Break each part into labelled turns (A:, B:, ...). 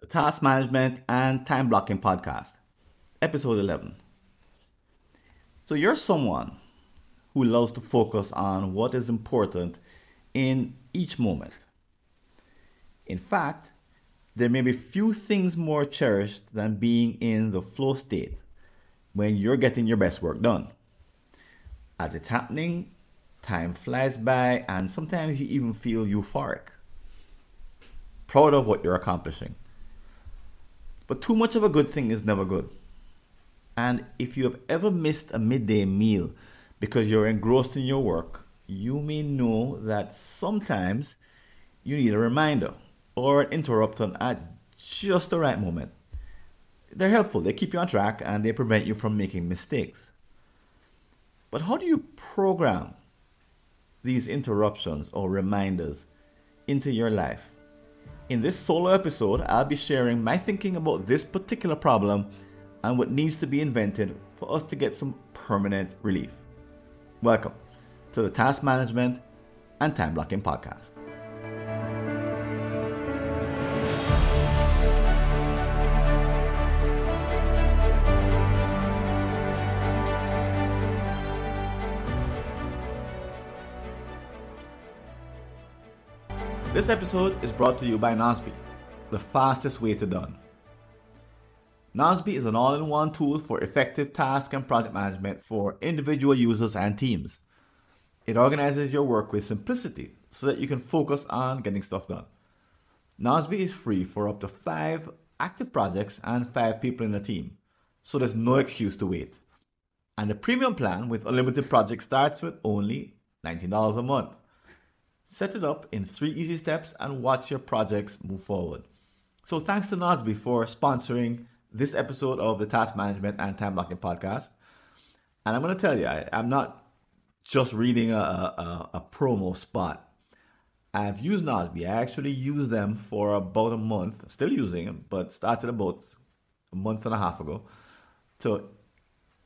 A: the Task Management and Time Blocking Podcast, Episode 11. So, you're someone who loves to focus on what is important in each moment. In fact, there may be few things more cherished than being in the flow state when you're getting your best work done. As it's happening, time flies by, and sometimes you even feel euphoric, proud of what you're accomplishing. But too much of a good thing is never good. And if you have ever missed a midday meal because you're engrossed in your work, you may know that sometimes you need a reminder or an interruption at just the right moment. They're helpful, they keep you on track, and they prevent you from making mistakes. But how do you program these interruptions or reminders into your life? In this solo episode, I'll be sharing my thinking about this particular problem and what needs to be invented for us to get some permanent relief. Welcome to the Task Management and Time Blocking Podcast. This episode is brought to you by Nozbe, the fastest way to done. Nozbe is an all in one tool for effective task and project management for individual users and teams. It organizes your work with simplicity so that you can focus on getting stuff done. Nozbe is free for up to five active projects and five people in a team, so there's no excuse to wait. And the premium plan with unlimited projects starts with only $19 a month. Set it up in three easy steps and watch your projects move forward. So thanks to Nozbe for sponsoring this episode of the Task Management and Time Blocking Podcast. And I'm going to tell you, I, am not just reading a, a, a, promo spot. I've used Nozbe. I actually used them for about a month. I'm still using them, but started about a month and a half ago to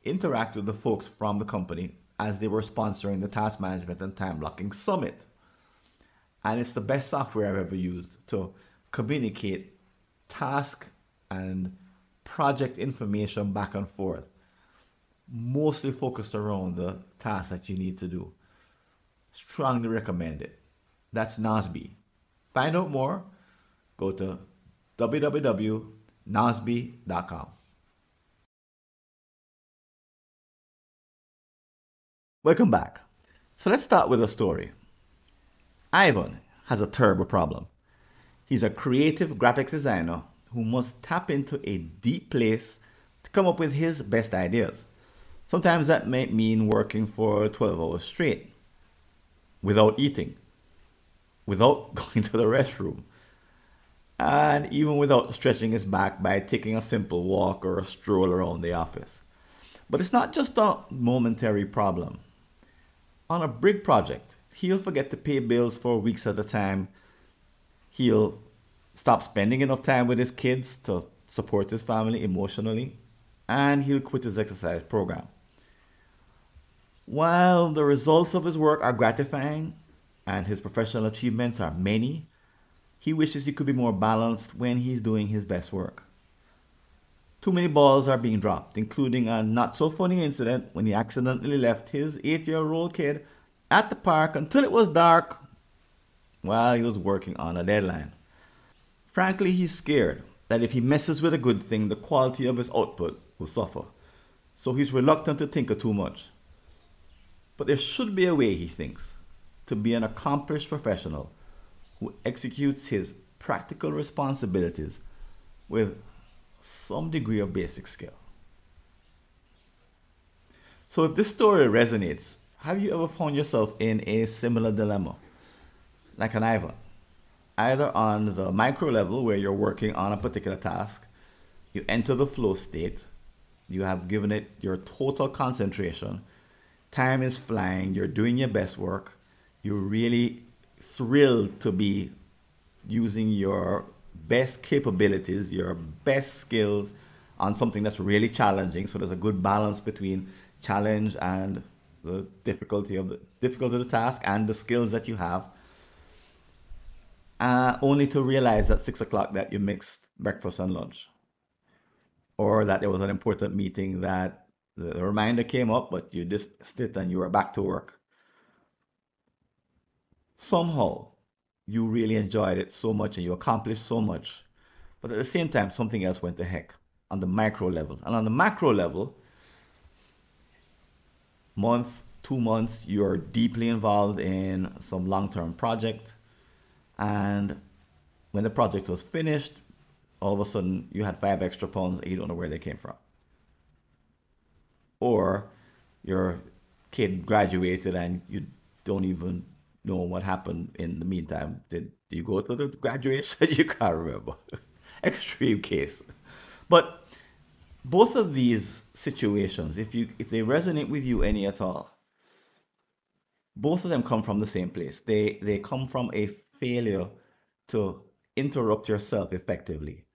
A: interact with the folks from the company as they were sponsoring the Task Management and Time Blocking Summit and it's the best software I've ever used to communicate task and project information back and forth, mostly focused around the task that you need to do. Strongly recommend it. That's Nozbe. Find out more, go to www.nozbe.com. Welcome back. So let's start with a story. Ivan has a terrible problem. He's a creative graphics designer who must tap into a deep place to come up with his best ideas. Sometimes that may mean working for 12 hours straight without eating, without going to the restroom, and even without stretching his back by taking a simple walk or a stroll around the office. But it's not just a momentary problem. On a big project, he'll forget to pay bills for weeks at a time. He'll stop spending enough time with his kids to support his family emotionally, and he'll quit his exercise program. While the results of his work are gratifying and his professional achievements are many, he wishes he could be more balanced when he's doing his best work. Too many balls are being dropped, including a not so funny incident when he accidentally left his eight year old kid at the park until it was dark while he was working on a deadline. Frankly, he's scared that if he messes with a good thing, the quality of his output will suffer. So he's reluctant to tinker too much. But there should be a way, he thinks, to be an accomplished professional who executes his practical responsibilities with some degree of basic skill. So if this story resonates, have you ever found yourself in a similar dilemma? Like an Ivan. Either on the micro level where you're working on a particular task, you enter the flow state, you have given it your total concentration, time is flying, you're doing your best work, you're really thrilled to be using your best capabilities, your best skills on something that's really challenging. So there's a good balance between challenge and the difficulty of the difficulty of the task and the skills that you have. uh, only to realize at six o'clock that you mixed breakfast and lunch, or that there was an important meeting that the reminder came up, but you dismissed it and you were back to work. Somehow, you really enjoyed it so much and you accomplished so much, but at the same time, something else went to heck on the micro level. And on the macro level, month, two months, you're deeply involved in some long term project. And when the project was finished, all of a sudden you had five extra pounds and you don't know where they came from. Or your kid graduated and you don't even know what happened in the meantime. Did, did you go to the graduation? you can't remember. Extreme case. But both of these situations, if you if they resonate with you any at all, both of them come from the same place. They they come from a failure to interrupt yourself effectively.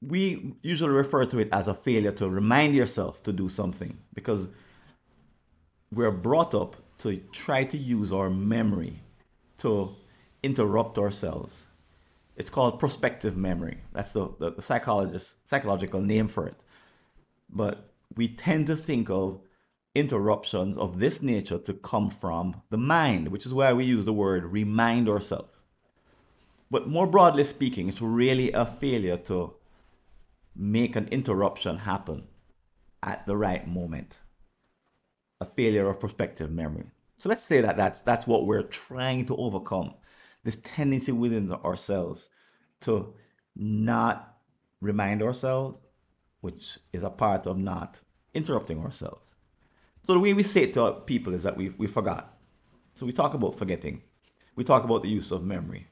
A: We usually refer to it as a failure to remind yourself to do something because we're brought up to try to use our memory to interrupt ourselves. It's called prospective memory. That's the, the, the psychologist psychological name for it. But we tend to think of interruptions of this nature to come from the mind, which is why we use the word remind ourselves. But more broadly speaking, it's really a failure to make an interruption happen at the right moment. A failure of prospective memory. So let's say that that's that's what we're trying to overcome. This tendency within ourselves to not remind ourselves which is a part of not interrupting ourselves. So the way we say it to people is that we, we forgot. So we talk about forgetting. We talk about the use of memory.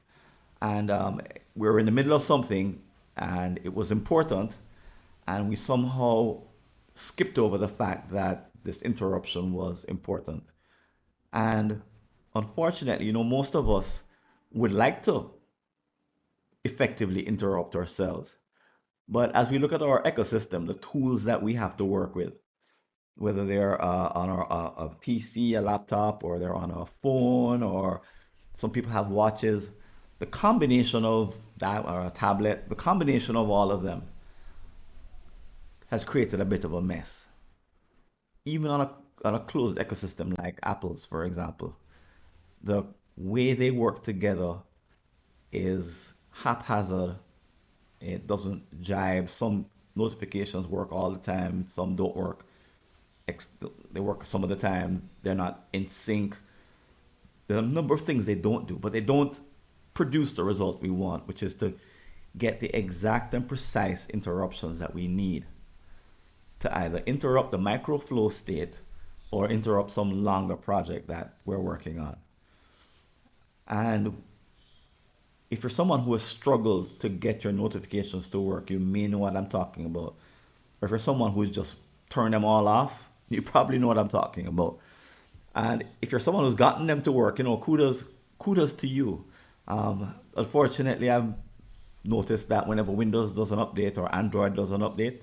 A: And um, we are in the middle of something and it was important and we somehow skipped over the fact that this interruption was important. And unfortunately, you know, most of us would like to effectively interrupt ourselves. But as we look at our ecosystem, the tools that we have to work with, whether they're uh, on our, uh, a PC, a laptop, or they're on a phone, or some people have watches, the combination of that, or a tablet, the combination of all of them has created a bit of a mess. Even on a, on a closed ecosystem like Apple's, for example, the way they work together is haphazard it doesn't jibe. Some notifications work all the time, some don't work. They work some of the time. They're not in sync. There are a number of things they don't do, but they don't produce the result we want, which is to get the exact and precise interruptions that we need to either interrupt the micro flow state or interrupt some longer project that we're working on. And if you're someone who has struggled to get your notifications to work, you may know what I'm talking about. Or if you're someone who's just turned them all off, you probably know what I'm talking about. And if you're someone who's gotten them to work, you know, kudos, kudos to you. Um, unfortunately, I've noticed that whenever Windows does an update or Android does an update,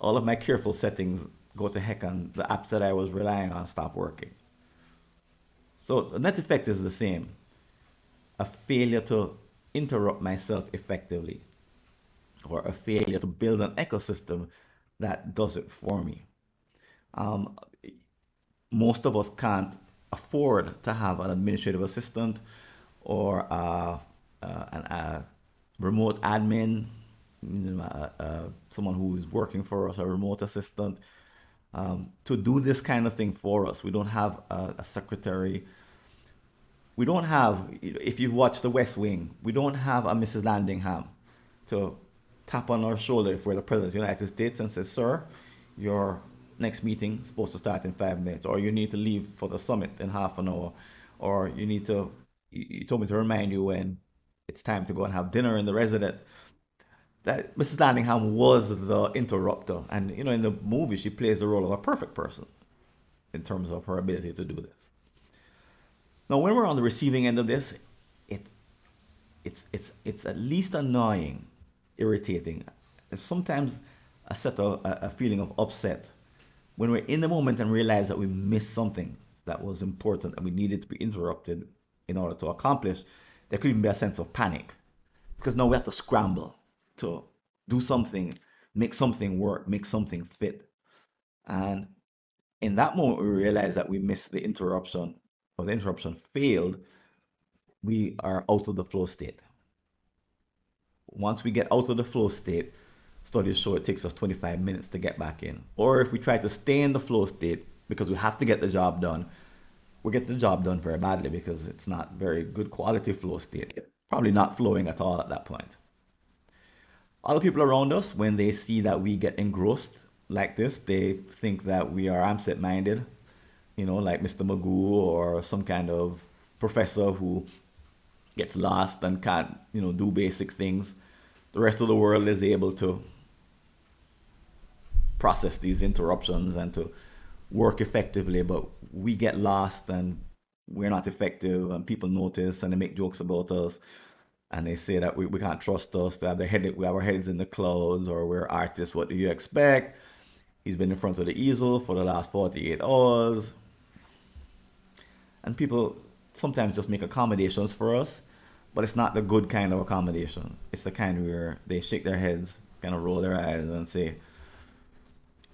A: all of my careful settings go to heck and the apps that I was relying on stop working. So the net effect is the same a failure to interrupt myself effectively or a failure to build an ecosystem that does it for me. Um, most of us can't afford to have an administrative assistant or uh, uh, a remote admin, you know, uh, uh, someone who is working for us, a remote assistant, um, to do this kind of thing for us. We don't have a, a secretary we don't have, if you've watched The West Wing, we don't have a Mrs. Landingham to tap on our shoulder if we're the President of the United States and say, sir, your next meeting is supposed to start in five minutes, or you need to leave for the summit in half an hour, or you need to, you told me to remind you when it's time to go and have dinner in the resident. That Mrs. Landingham was the interrupter, and you know, in the movie, she plays the role of a perfect person in terms of her ability to do this. Now, when we're on the receiving end of this, it it's it's it's at least annoying, irritating, and sometimes a set of a, feeling of upset when we're in the moment and realize that we missed something that was important and we needed to be interrupted in order to accomplish There could even be a sense of panic because now we have to scramble to do something, make something work, make something fit. And in that moment, we realize that we missed the interruption or the interruption failed. We are out of the flow state. Once we get out of the flow state, studies show it takes us 25 minutes to get back in. Or if we try to stay in the flow state because we have to get the job done, we get the job done very badly because it's not very good quality flow state. Probably not flowing at all at that point. Other people around us, when they see that we get engrossed like this, they think that we are absent minded, you know, like Mr. Magoo or some kind of professor who gets lost and can't, you know, do basic things. The rest of the world is able to process these interruptions and to work effectively, but we get lost and we're not effective and people notice and they make jokes about us and they say that we, we can't trust us to have their head we have our heads in the clouds or we're artists what do you expect he's been in front of the easel for the last 48 hours and people sometimes just make accommodations for us but it's not the good kind of accommodation. It's the kind where they shake their heads kind of roll their eyes and say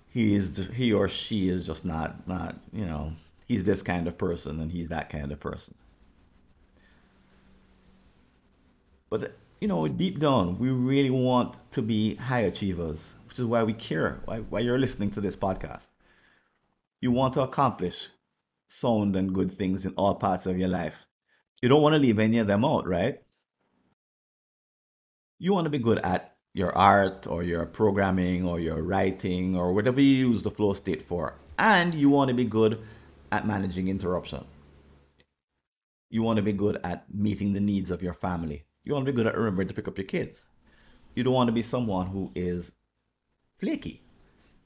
A: he is he or she is just not not you know he's this kind of person and he's that kind of person. But you know deep down we really want to be high achievers which is why we care why, why you're listening to this podcast. You want to accomplish sound and good things in all parts of your life you don't want to leave any of them out right you want to be good at your art or your programming or your writing or whatever you use the flow state for. And you want to be good at managing interruption. You want to be good at meeting the needs of your family. You want to be good at remembering to pick up your kids. You don't want to be someone who is flaky.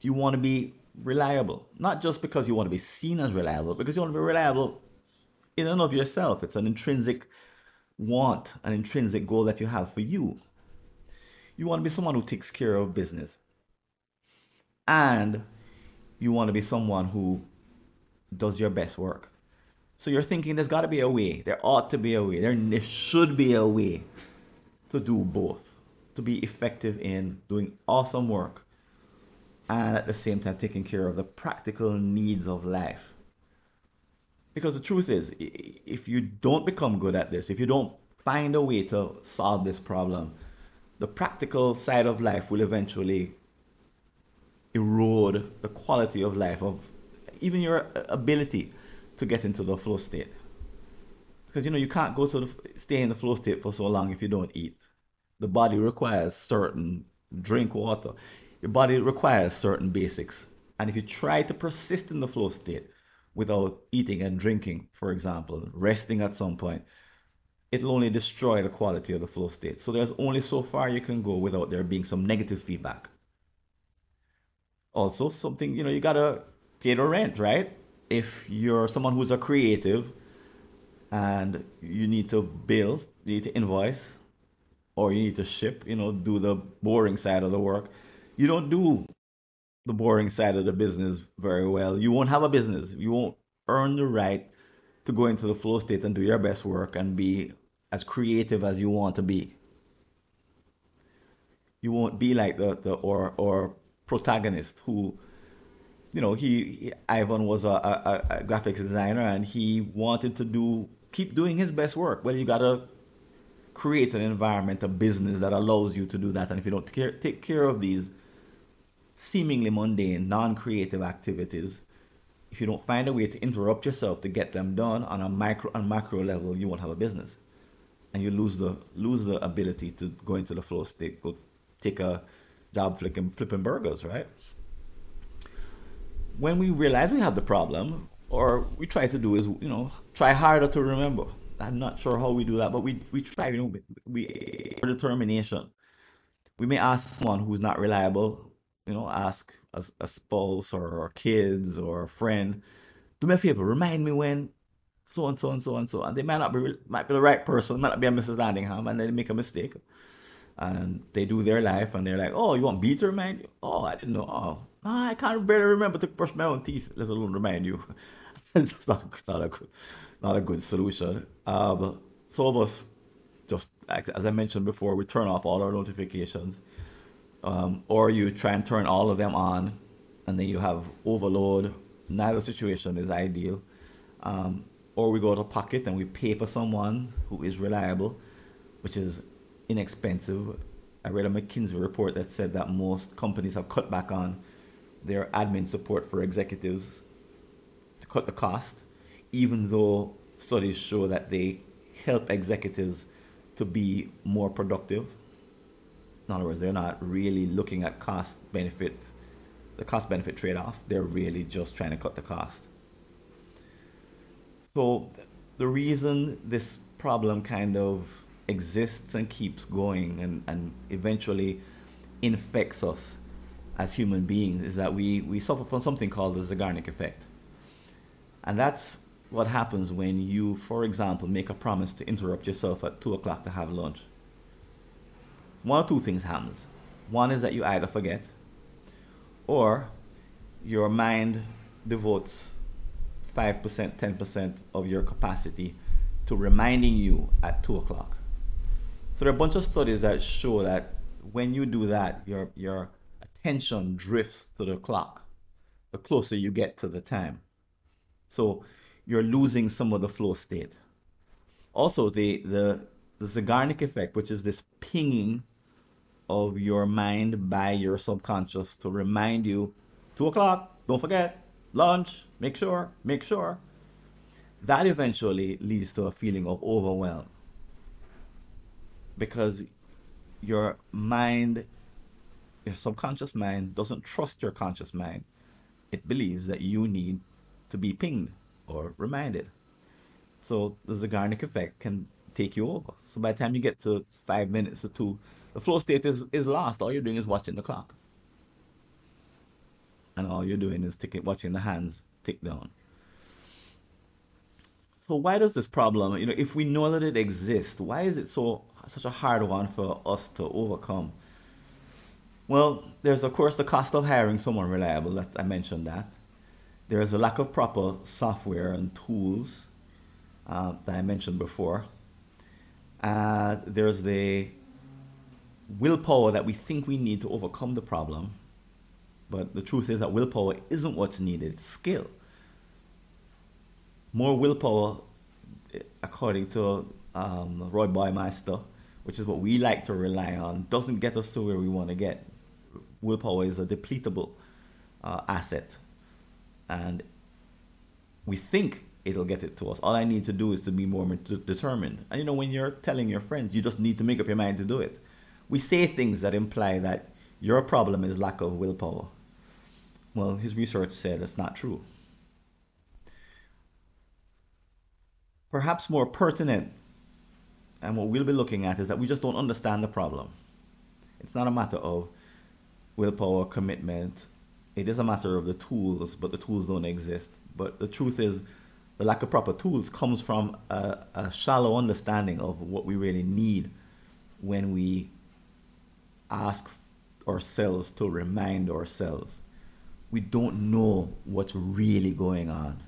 A: You want to be reliable, not just because you want to be seen as reliable, because you want to be reliable in and of yourself. It's an intrinsic want, an intrinsic goal that you have for you you want to be someone who takes care of business. And you want to be someone who does your best work. So you're thinking there's got to be a way. There ought to be a way. There, should be a way to do both. To be effective in doing awesome work and at the same time taking care of the practical needs of life. Because the truth is, if you don't become good at this, if you don't find a way to solve this problem, the practical side of life will eventually erode the quality of life of even your uh, ability to get into the flow state. Because you know you can't go to the stay in the flow state for so long if you don't eat. The body requires certain drink water your body requires certain basics and if you try to persist in the flow state without eating and drinking for example resting at some point it'll only destroy the quality of the flow state. So there's only so far you can go without there being some negative feedback. Also, something, you know, you gotta pay the rent, right? If you're someone who's a creative and you need to bill, you need to invoice, or you need to ship, you know, do the boring side of the work, you don't do the boring side of the business very well. You won't have a business. You won't earn the right to go into the flow state and do your best work and be as creative as you want to be. You won't be like the, the or or protagonist who, you know, he, he Ivan was a, a, a graphics designer and he wanted to do keep doing his best work. Well, you gotta create an environment, a business that allows you to do that. And if you don't care, take care of these seemingly mundane, non-creative activities, if you don't find a way to interrupt yourself to get them done on a micro and macro level, you won't have a business and you lose the lose the ability to go into the flow state, go take a job flipping flipping burgers, right? When we realize we have the problem, or we try to do is you know try harder to remember. I'm not sure how we do that, but we we try. You know, we, we determination. We may ask someone who's not reliable. You know, ask a, a spouse or, or kids or a friend. Do me a favor, remind me when so and so and so and so, and they might not be might be the right person, might not be a Mrs. Landingham, and they make a mistake, and they do their life, and they're like, "Oh, you want me to remind you? Oh, I didn't know. Oh, I can't barely remember to brush my own teeth, let alone remind you." it's not not a good, not a good solution. Um, some of us just as I mentioned before, we turn off all our notifications, um, or you try and turn all of them on, and then you have overload. Neither situation is ideal. Um, or we go to pocket and we pay for someone who is reliable, which is inexpensive. I read a McKinsey report that said that most companies have cut back on their admin support for executives to cut the cost, even though studies show that they help executives to be more productive. In other words, they're not really looking at cost benefit, the cost benefit trade off. They're really just trying to cut the cost. So, the reason this problem kind of exists and keeps going and, and eventually infects us as human beings is that we, we suffer from something called the Zeigarnik effect. And that's what happens when you, for example, make a promise to interrupt yourself at 2 o'clock to have lunch. One or two things happens. One is that you either forget or your mind devotes 5%, 10% of your capacity to reminding you at 2 o'clock. So there are a bunch of studies that show that when you do that, your, your attention drifts to the clock the closer you get to the time. So you're losing some of the flow state. Also, the, the, the Zeigarnik effect, which is this pinging of your mind by your subconscious to remind you, two o'clock, don't forget, lunch, make sure, make sure. That eventually leads to a feeling of overwhelm because your mind, your subconscious mind doesn't trust your conscious mind. It believes that you need to be pinged or reminded. So the Zeigarnik effect can take you over. So by the time you get to five minutes or two, the flow state is, is lost. All you're doing is watching the clock. And all you're doing is ticking, watching the hands tick down. So why does this problem, you know, if we know that it exists, why is it so such a hard one for us to overcome? Well, there's of course the cost of hiring someone reliable. That I mentioned that. There is a lack of proper software and tools uh, that I mentioned before. Uh, there's the willpower that we think we need to overcome the problem. But the truth is that willpower isn't what's needed, it's skill. More willpower, according to um, Roy Baumeister, which is what we like to rely on, doesn't get us to where we want to get. Willpower is a depletable uh, asset and we think it'll get it to us. All I need to do is to be more determined. And you know, when you're telling your friends, you just need to make up your mind to do it. We say things that imply that your problem is lack of willpower. Well, his research said it's not true. Perhaps more pertinent, and what we'll be looking at is that we just don't understand the problem. It's not a matter of willpower, commitment, it is a matter of the tools, but the tools don't exist. But the truth is, the lack of proper tools comes from a, a shallow understanding of what we really need when we ask ourselves to remind ourselves. We don't know what's really going on.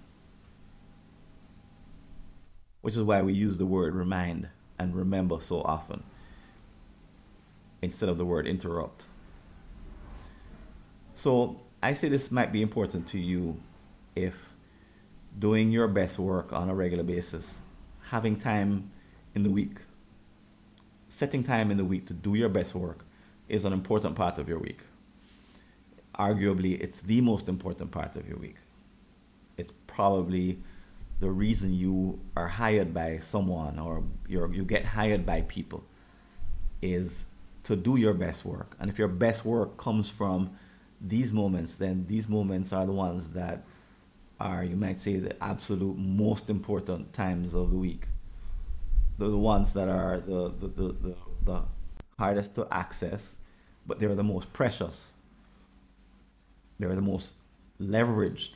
A: Which is why we use the word remind and remember so often instead of the word interrupt. So I say this might be important to you if doing your best work on a regular basis, having time in the week, setting time in the week to do your best work is an important part of your week. Arguably, it's the most important part of your week. It's probably the reason you are hired by someone or you you get hired by people is to do your best work. And if your best work comes from these moments, then these moments are the ones that are, you might say, the absolute most important times of the week. The ones that are the, the, the, the, the hardest to access, but they're the most precious. They're the most leveraged.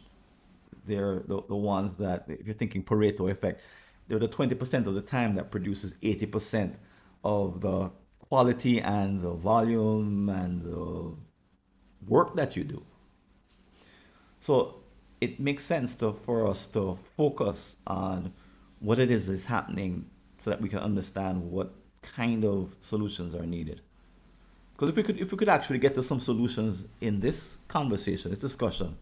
A: They're the, the ones that, if you're thinking Pareto effect, they're the 20% of the time that produces 80% of the quality and the volume and the work that you do. So it makes sense to, for us to focus on what it is that's happening so that we can understand what kind of solutions are needed. Because if we could if we could actually get to some solutions in this conversation, this discussion,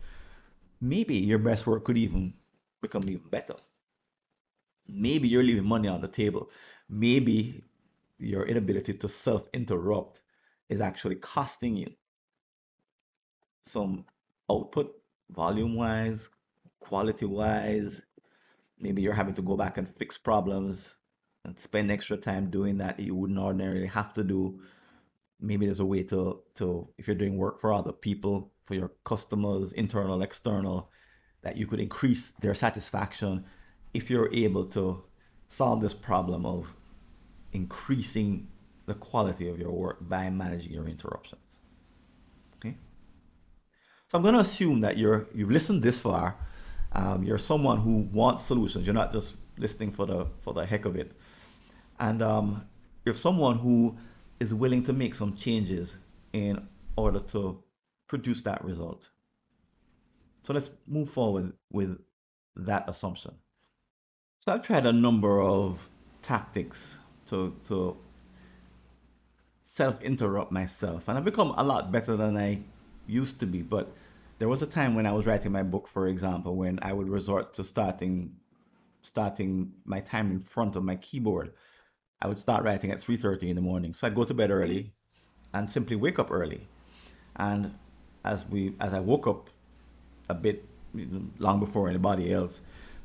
A: maybe your best work could even become even better. Maybe you're leaving money on the table. Maybe your inability to self-interrupt is actually costing you some output, volume wise, quality wise. Maybe you're having to go back and fix problems and spend extra time doing that you wouldn't ordinarily have to do. Maybe there's a way to, to if you're doing work for other people, for your customers, internal, external, that you could increase their satisfaction if you're able to solve this problem of increasing the quality of your work by managing your interruptions. So I'm going to assume that you're you've listened this far. Um, you're someone who wants solutions. You're not just listening for the for the heck of it. And um, you're someone who is willing to make some changes in order to produce that result. So let's move forward with that assumption. So I've tried a number of tactics to to self-interrupt myself, and I've become a lot better than I used to be. But there was a time when I was writing my book, for example, when I would resort to starting starting my time in front of my keyboard. I would start writing at 3:30 in the morning. So I'd go to bed early and simply wake up early. And as we as I woke up a bit long before anybody else,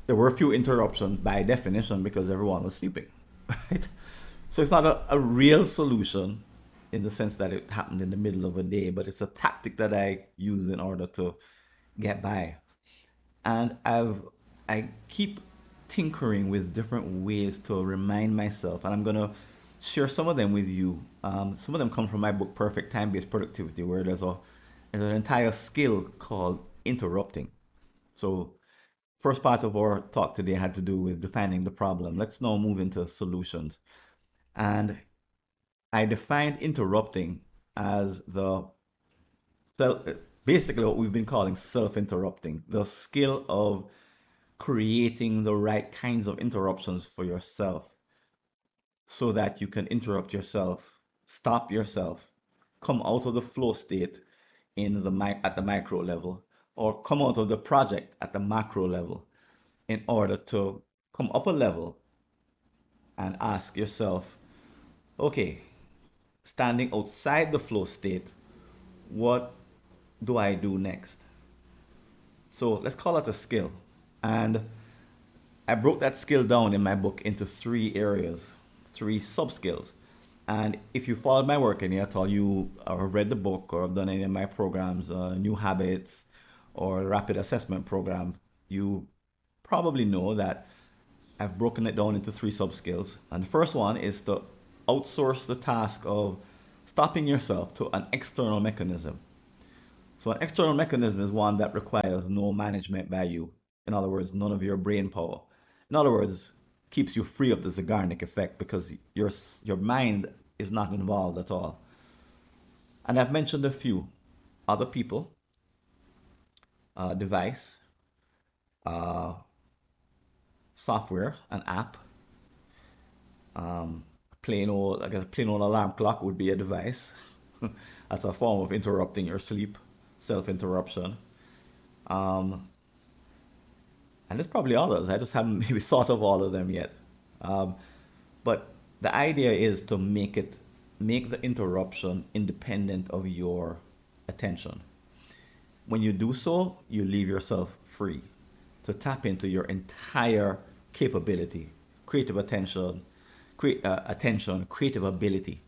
A: there were a few interruptions by definition because everyone was sleeping. Right? So it's not a, a real solution in the sense that it happened in the middle of a day, but it's a tactic that I use in order to get by. And I've I keep tinkering with different ways to remind myself, and I'm gonna share some of them with you. Um, some of them come from my book Perfect Time Based Productivity, where there's a there's an entire skill called interrupting. So first part of our talk today had to do with defining the problem. Let's now move into solutions. And I defined interrupting as the basically what we've been calling self-interrupting, the skill of creating the right kinds of interruptions for yourself so that you can interrupt yourself, stop yourself, come out of the flow state in the at the micro level or come out of the project at the macro level in order to come up a level and ask yourself, okay, standing outside the flow state, what do I do next? So let's call it a skill. And I broke that skill down in my book into three areas, three sub skills. And if you followed my work any at all, you or read the book or have done any of my programs, uh, New Habits or Rapid Assessment Program, you probably know that I've broken it down into three sub skills. And the first one is to outsource the task of stopping yourself to an external mechanism. So, an external mechanism is one that requires no management you. In other words, none of your brain power. In other words, keeps you free of the Zeigarnik effect because your, your mind is not involved at all. And I've mentioned a few other people, uh, device, uh, software, an app, um, plain old, I guess, plain old alarm clock would be a device. That's a form of interrupting your sleep, self-interruption. Um, and there's probably others. I just haven't maybe thought of all of them yet. Um, but the idea is to make it make the interruption independent of your attention. When you do so, you leave yourself free to tap into your entire capability, creative attention, create uh, attention, creative ability,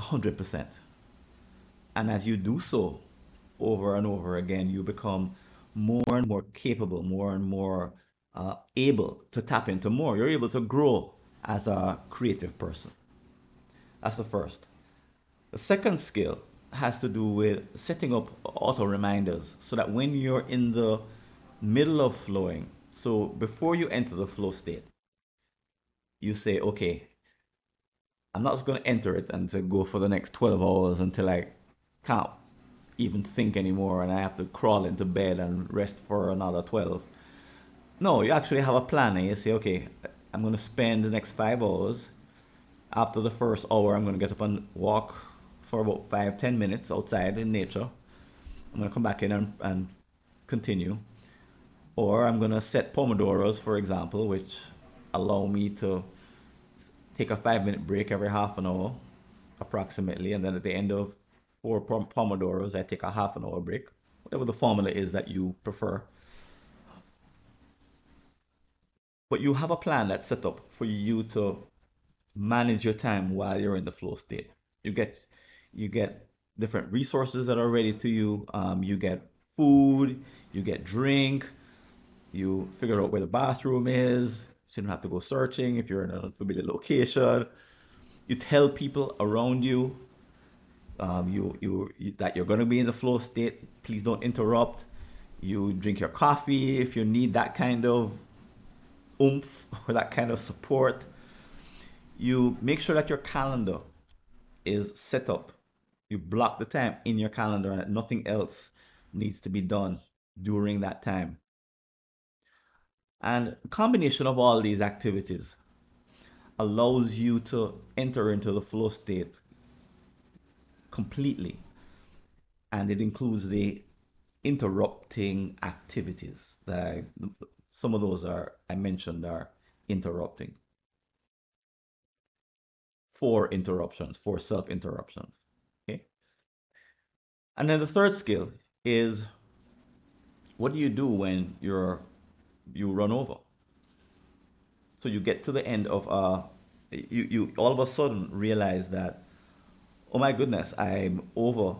A: 100%. And as you do so over and over again, you become more and more capable, more and more uh, able to tap into more. You're able to grow as a creative person. That's the first. The second skill has to do with setting up auto reminders so that when you're in the middle of flowing, so before you enter the flow state, you say, okay, I'm not just going to enter it and to go for the next 12 hours until I can't even think anymore and I have to crawl into bed and rest for another 12. No, you actually have a plan and you say, okay, I'm going to spend the next five hours after the first hour, I'm going to get up and walk for about five, ten minutes outside in nature. I'm going to come back in and, and continue. Or I'm going to set Pomodoros, for example, which allow me to take a five minute break every half an hour, approximately. And then at the end of four Pomodoros, I take a half an hour break, whatever the formula is that you prefer. But you have a plan that's set up for you to manage your time while you're in the flow state. You get you get different resources that are ready to you. Um, you get food, you get drink, you figure out where the bathroom is, so you don't have to go searching if you're in an unfamiliar location. You tell people around you, um, you, you, you that you're going to be in the flow state. Please don't interrupt. You drink your coffee if you need that kind of oomph or that kind of support you make sure that your calendar is set up. You block the time in your calendar and nothing else needs to be done during that time. And combination of all these activities allows you to enter into the flow state completely. And it includes the interrupting activities that I, some of those are I mentioned are interrupting for interruptions, for self interruptions. Okay. And then the third skill is what do you do when you're you run over? So you get to the end of uh you, you all of a sudden realize that oh my goodness, I'm over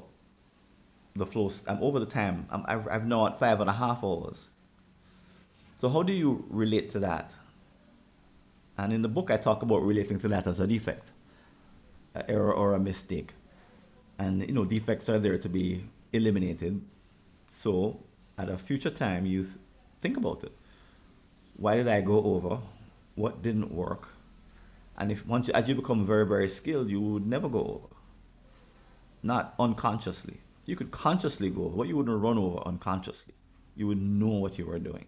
A: the flow I'm over the time. I'm I've, I've now at five and a half hours. So how do you relate to that? And in the book I talk about relating to that as a defect error or a mistake. And you know, defects are there to be eliminated. So at a future time, you think about it. Why did I go over? What didn't work? And if once you, as you become very very skilled, you would never go over. Not unconsciously. You could consciously go over, but you wouldn't run over unconsciously. You would know what you were doing.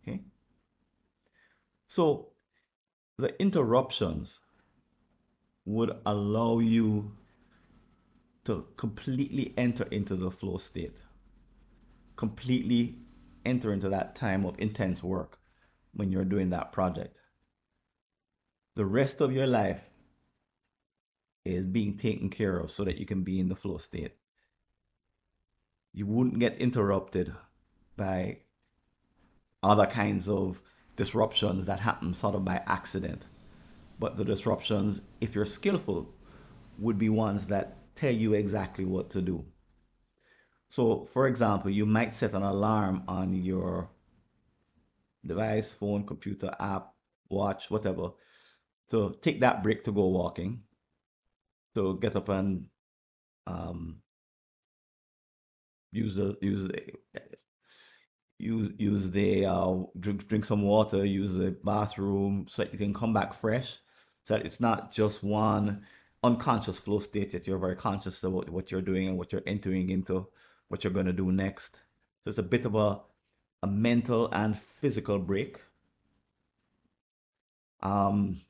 A: Okay. So the interruptions would allow you to completely enter into the flow state, completely enter into that time of intense work when you're doing that project. The rest of your life is being taken care of so that you can be in the flow state. You wouldn't get interrupted by other kinds of disruptions that happen sort of by accident but the disruptions, if you're skillful, would be ones that tell you exactly what to do. So, for example, you might set an alarm on your device, phone, computer, app, watch, whatever, to take that break to go walking, to get up and um, use the use the use use the uh, drink drink some water, use the bathroom, so that you can come back fresh. So that it's not just one unconscious flow state that you're very conscious about what you're doing and what you're entering into, what you're going to do next. So it's a bit of a, a mental and physical break. Um,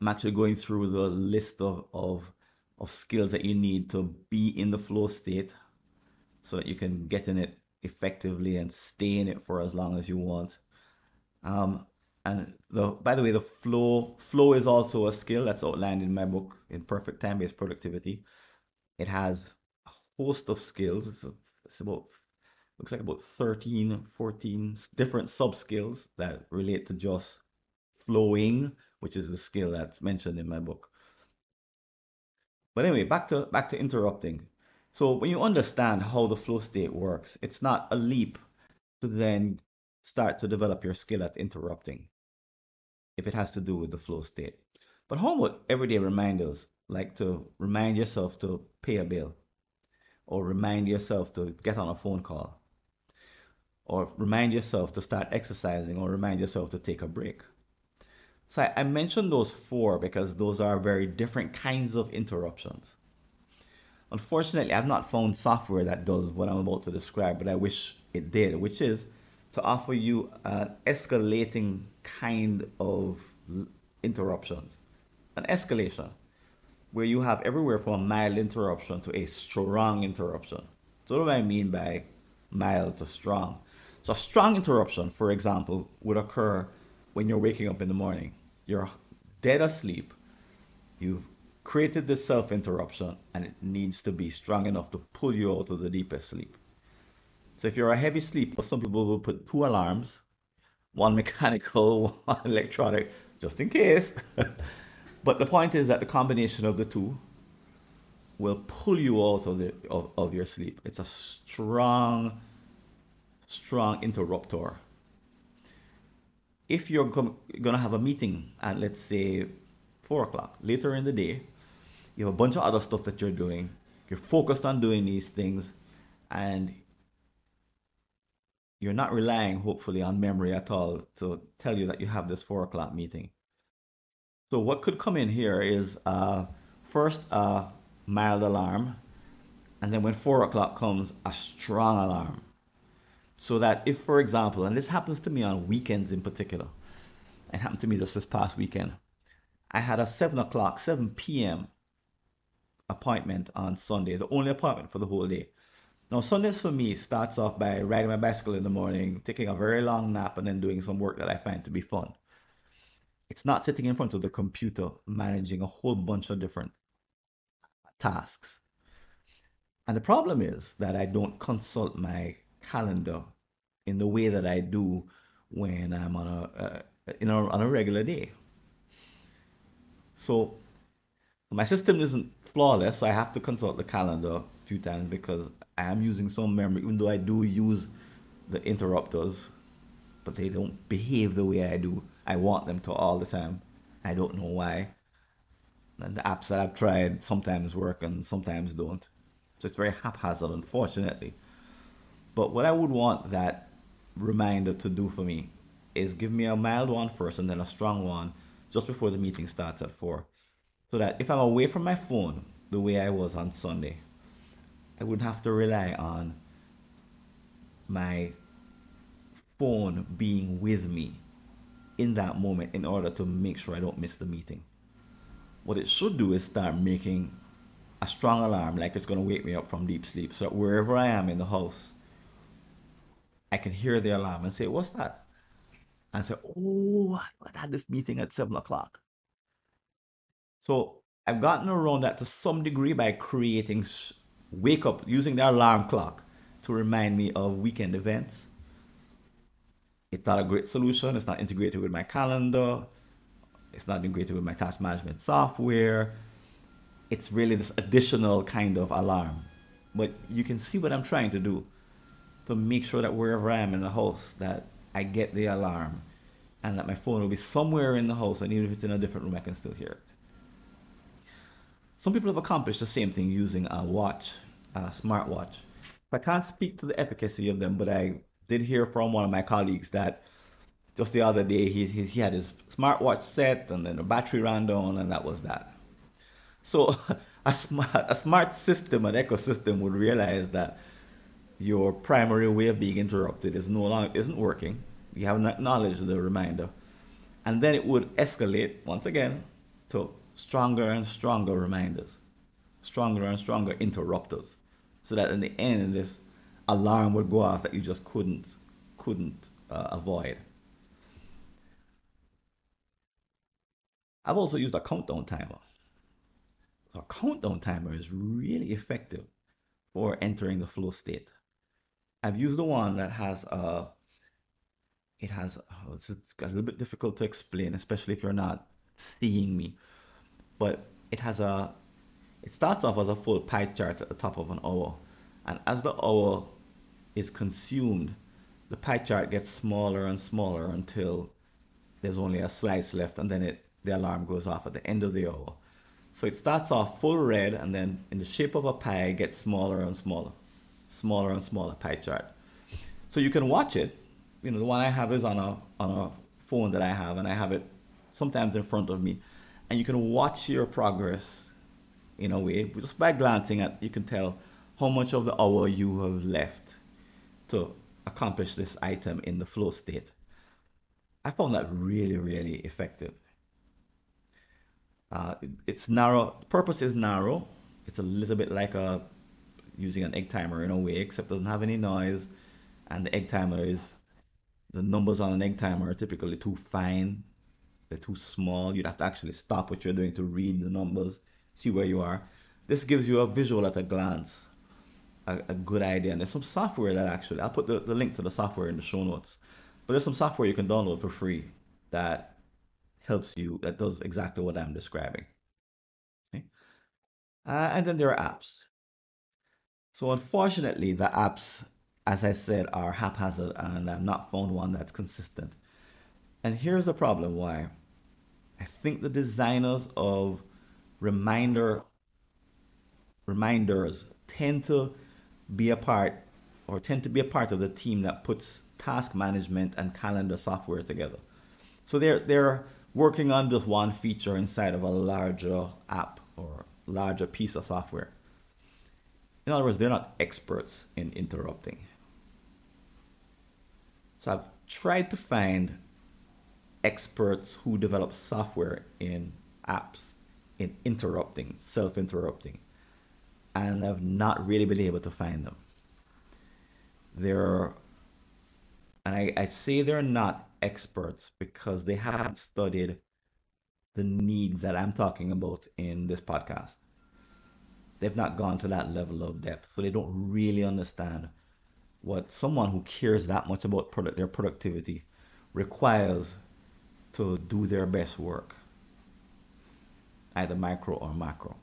A: I'm actually going through the list of, of, of skills that you need to be in the flow state so that you can get in it effectively and stay in it for as long as you want. Um, and the by the way, the flow flow is also a skill that's outlined in my book in Perfect Time Based Productivity. It has a host of skills. It's, about looks like about 13, 14 different sub skills that relate to just flowing, which is the skill that's mentioned in my book. But anyway, back to back to interrupting. So when you understand how the flow state works, it's not a leap to then start to develop your skill at interrupting if it has to do with the flow state. But how about everyday reminders, like to remind yourself to pay a bill, or remind yourself to get on a phone call, or remind yourself to start exercising, or remind yourself to take a break. So I, mentioned those four because those are very different kinds of interruptions. Unfortunately, I've not found software that does what I'm about to describe, but I wish it did, which is to offer you an escalating kind of interruptions. an escalation where you have everywhere from a mild interruption to a strong interruption. So what do I mean by mild to strong? So a strong interruption, for example, would occur when you're waking up in the morning. You're dead asleep. You've created this self interruption and it needs to be strong enough to pull you out of the deepest sleep. So if you're a heavy sleeper, some people will put two alarms, one mechanical, one electronic, just in case. but the point is that the combination of the two will pull you out of the of, of your sleep. It's a strong, strong interruptor. If you're going to have a meeting at let's say four o'clock later in the day, you have a bunch of other stuff that you're doing. You're focused on doing these things, and you're not relying, hopefully, on memory at all to tell you that you have this four o'clock meeting. So what could come in here is uh, first a mild alarm, and then when four o'clock comes, a strong alarm. So that if, for example, and this happens to me on weekends in particular, it happened to me just this past weekend, I had a seven o'clock, 7 p.m. appointment on Sunday, the only appointment for the whole day. Now, Sundays for me starts off by riding my bicycle in the morning, taking a very long nap, and then doing some work that I find to be fun. It's not sitting in front of the computer managing a whole bunch of different tasks. And the problem is that I don't consult my calendar in the way that I do when I'm on a, uh, you know, on a regular day. So my system isn't flawless, so I have to consult the calendar a few times because I am using some memory, even though I do use the interrupters, but they don't behave the way I do. I want them to all the time. I don't know why. And the apps that I've tried sometimes work and sometimes don't. So it's very haphazard, unfortunately. But what I would want that reminder to do for me is give me a mild one first and then a strong one just before the meeting starts at 4. So that if I'm away from my phone the way I was on Sunday, I wouldn't have to rely on my phone being with me in that moment in order to make sure I don't miss the meeting. What it should do is start making a strong alarm like it's going to wake me up from deep sleep so wherever I am in the house, I can hear the alarm and say, What's that? And say, Oh, I had this meeting at seven o'clock. So I've gotten around that to some degree by creating wake up using the alarm clock to remind me of weekend events. It's not a great solution. It's not integrated with my calendar. It's not integrated with my task management software. It's really this additional kind of alarm. But you can see what I'm trying to do to make sure that wherever I am in the house that I get the alarm and that my phone will be somewhere in the house and even if it's in a different room I can still hear it. Some people have accomplished the same thing using a watch, a smartwatch. I can't speak to the efficacy of them, but I did hear from one of my colleagues that just the other day he, he, he had his smartwatch set and then the battery ran down and that was that. So a smart, a smart system, an ecosystem would realize that your primary way of being interrupted is no longer isn't working. You haven't acknowledged the reminder. And then it would escalate once again to stronger and stronger reminders, stronger and stronger interrupters, so that in the end this alarm would go off that you just couldn't couldn't uh, avoid. I've also used a countdown timer. So a countdown timer is really effective for entering the flow state. I've used the one that has a it has oh, it's, it's a little bit difficult to explain, especially if you're not seeing me. But it has a it starts off as a full pie chart at the top of an hour and as the hour is consumed the pie chart gets smaller and smaller until there's only a slice left and then it the alarm goes off at the end of the hour so it starts off full red and then in the shape of a pie gets smaller and smaller smaller and smaller pie chart. So you can watch it. You know the one i have is on a on a phone that i have and i have it sometimes in front of me. And you can watch your progress in a way just by glancing at you can tell how much of the hour you have left to accomplish this item in the flow state. I found that really really effective. Uh, it, it's narrow. The purpose is narrow. It's a little bit like a using an egg timer in a way, except it doesn't have any noise, and the egg timer is the numbers on an egg timer are typically too fine. They're too small. You'd have to actually stop what you're doing to read the numbers, see where you are. This gives you a visual at a glance, a, a good idea. And there's some software that actually, I'll put the, the link to the software in the show notes. But there's some software you can download for free that helps you, that does exactly what I'm describing. Uh, and then there are apps. So unfortunately, the apps, as I said, are haphazard and I've not found one that's consistent. And here's the problem why. I think the designers of reminder reminders tend to be a part or tend to be a part of the team that puts task management and calendar software together. So they're they're working on just one feature inside of a larger app or larger piece of software. In other words, they're not experts in interrupting. So I've tried to find experts who develop software in apps in interrupting, self-interrupting, and I've not really been able to find them. They're and I, I say they're not experts because they haven't studied the needs that I'm talking about in this podcast. They've not gone to that level of depth, so they don't really understand what someone who cares that much about product, their productivity requires to do their best work, either micro or macro.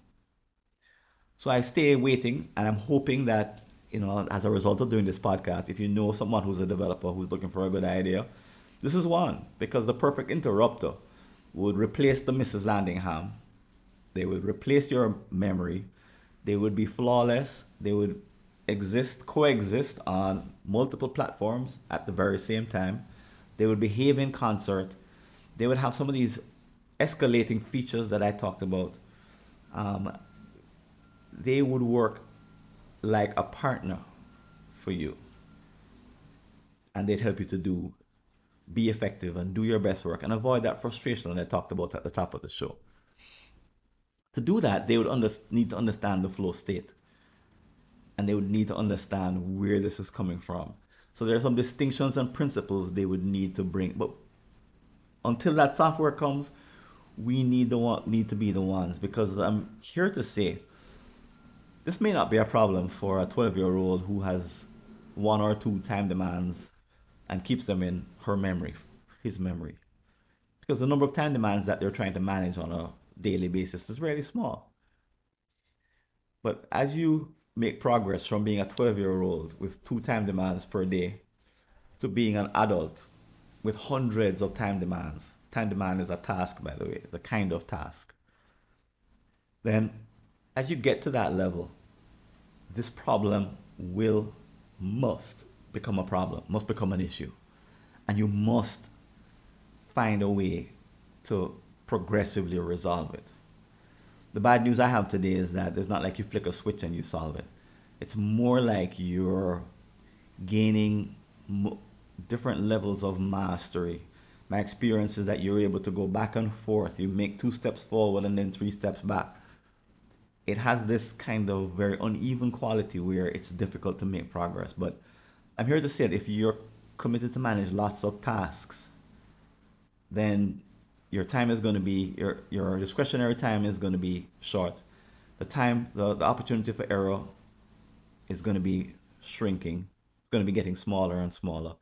A: So I stay waiting, and I'm hoping that you know, as a result of doing this podcast, if you know someone who's a developer who's looking for a good idea, this is one because the perfect interrupter would replace the Mrs. Landingham. They would replace your memory. They would be flawless. They would exist, coexist on multiple platforms at the very same time. They would behave in concert. They would have some of these escalating features that I talked about. Um, they would work like a partner for you. And they'd help you to do, be effective and do your best work and avoid that frustration that I talked about at the top of the show. To do that, they would under, need to understand the flow state. And they would need to understand where this is coming from. So there are some distinctions and principles they would need to bring. But until that software comes, we need the need to be the ones because I'm here to say this may not be a problem for a 12 year old who has one or two time demands and keeps them in her memory, his memory. Because the number of time demands that they're trying to manage on a daily basis is really small. But as you make progress from being a 12 year old with two time demands per day to being an adult with hundreds of time demands, time demand is a task, by the way, it's a kind of task, then as you get to that level, this problem will, must become a problem, must become an issue. And you must find a way to progressively resolve it. The bad news I have today is that it's not like you flick a switch and you solve it. It's more like you're gaining different levels of mastery. My experience is that you're able to go back and forth. You make two steps forward and then three steps back it has this kind of very uneven quality where it's difficult to make progress. But I'm here to say that if you're committed to manage lots of tasks, then your time is going to be your your discretionary time is going to be short. The time the, the opportunity for error is going to be shrinking. It's going to be getting smaller and smaller.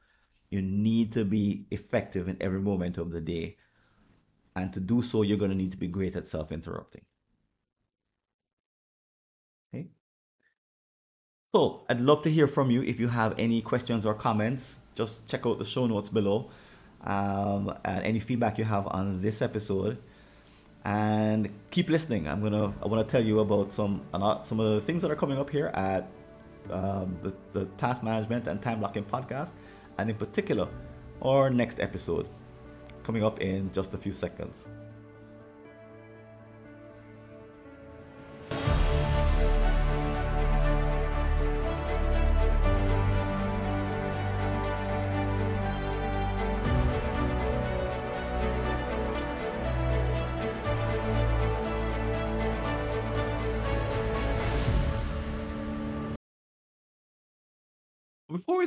A: You need to be effective in every moment of the day. And to do so, you're going to need to be great at self-interrupting. Okay. So I'd love to hear from you. If you have any questions or comments, just check out the show notes below. Um, and any feedback you have on this episode, and keep listening. I'm gonna I want to tell you about some some of the things that are coming up here at um, the, the task management and time blocking podcast, and in particular, our next episode coming up in just a few seconds.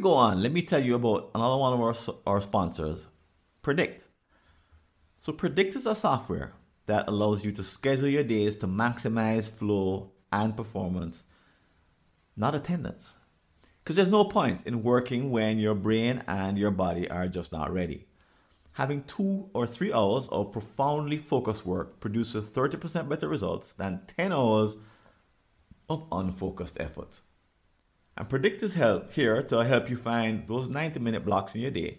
A: Go on, let me tell you about another one of our, our sponsors, Predict. So, Predict is a software that allows you to schedule your days to maximize flow and performance, not attendance. Because there's no point in working when your brain and your body are just not ready. Having two or three hours of profoundly focused work produces 30% better results than 10 hours of unfocused effort. And Predict is help here to help you find those 90 minute blocks in your day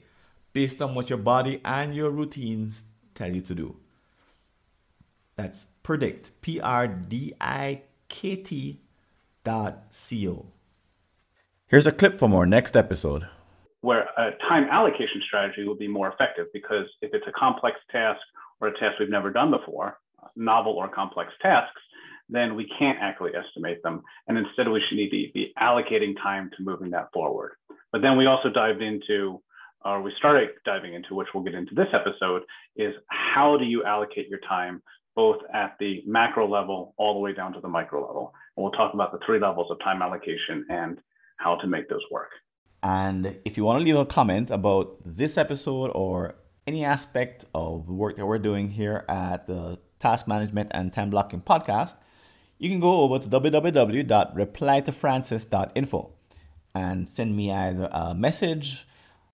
A: based on what your body and your routines tell you to do. That's Predict, P R D I K T dot C O. Here's a clip from our next episode.
B: Where a time allocation strategy will be more effective because if it's a complex task or a task we've never done before, novel or complex tasks, then we can't accurately estimate them. And instead, we should need to be allocating time to moving that forward. But then we also dived into, or we started diving into, which we'll get into this episode, is how do you allocate your time both at the macro level all the way down to the micro level. And we'll talk about the three levels of time allocation and how to make those work.
A: And if you want to leave a comment about this episode or any aspect of the work that we're doing here at the Task Management and Time Blocking Podcast, you can go over to www.replytofrancis.info and send me either a message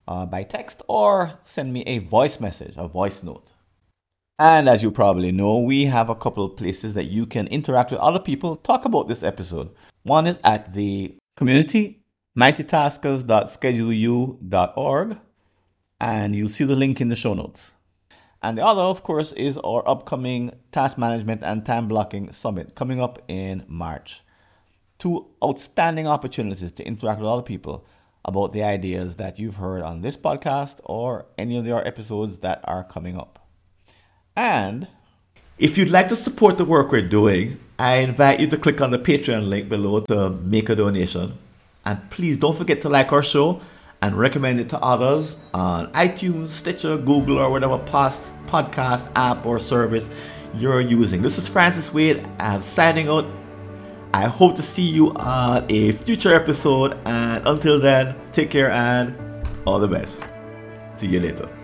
A: uh, by text or send me a voice message, a voice note. And as you probably know, we have a couple of places that you can interact with other people, talk about this episode. One is at the community, mightytaskers.scheduleu.org, and you'll see the link in the show notes. And the other, of course, is our upcoming Task Management and Time Blocking Summit coming up in March. Two outstanding opportunities to interact with other people about the ideas that you've heard on this podcast or any of the other episodes that are coming up. And if you'd like to support the work we're doing, I invite you to click on the Patreon link below to make a donation. And please don't forget to like our show and recommend it to others on iTunes, Stitcher, Google, or whatever past podcast app or service you're using. This is Francis Wade. I'm signing out. I hope to see you on a future episode. And until then, take care and all the best. See you later.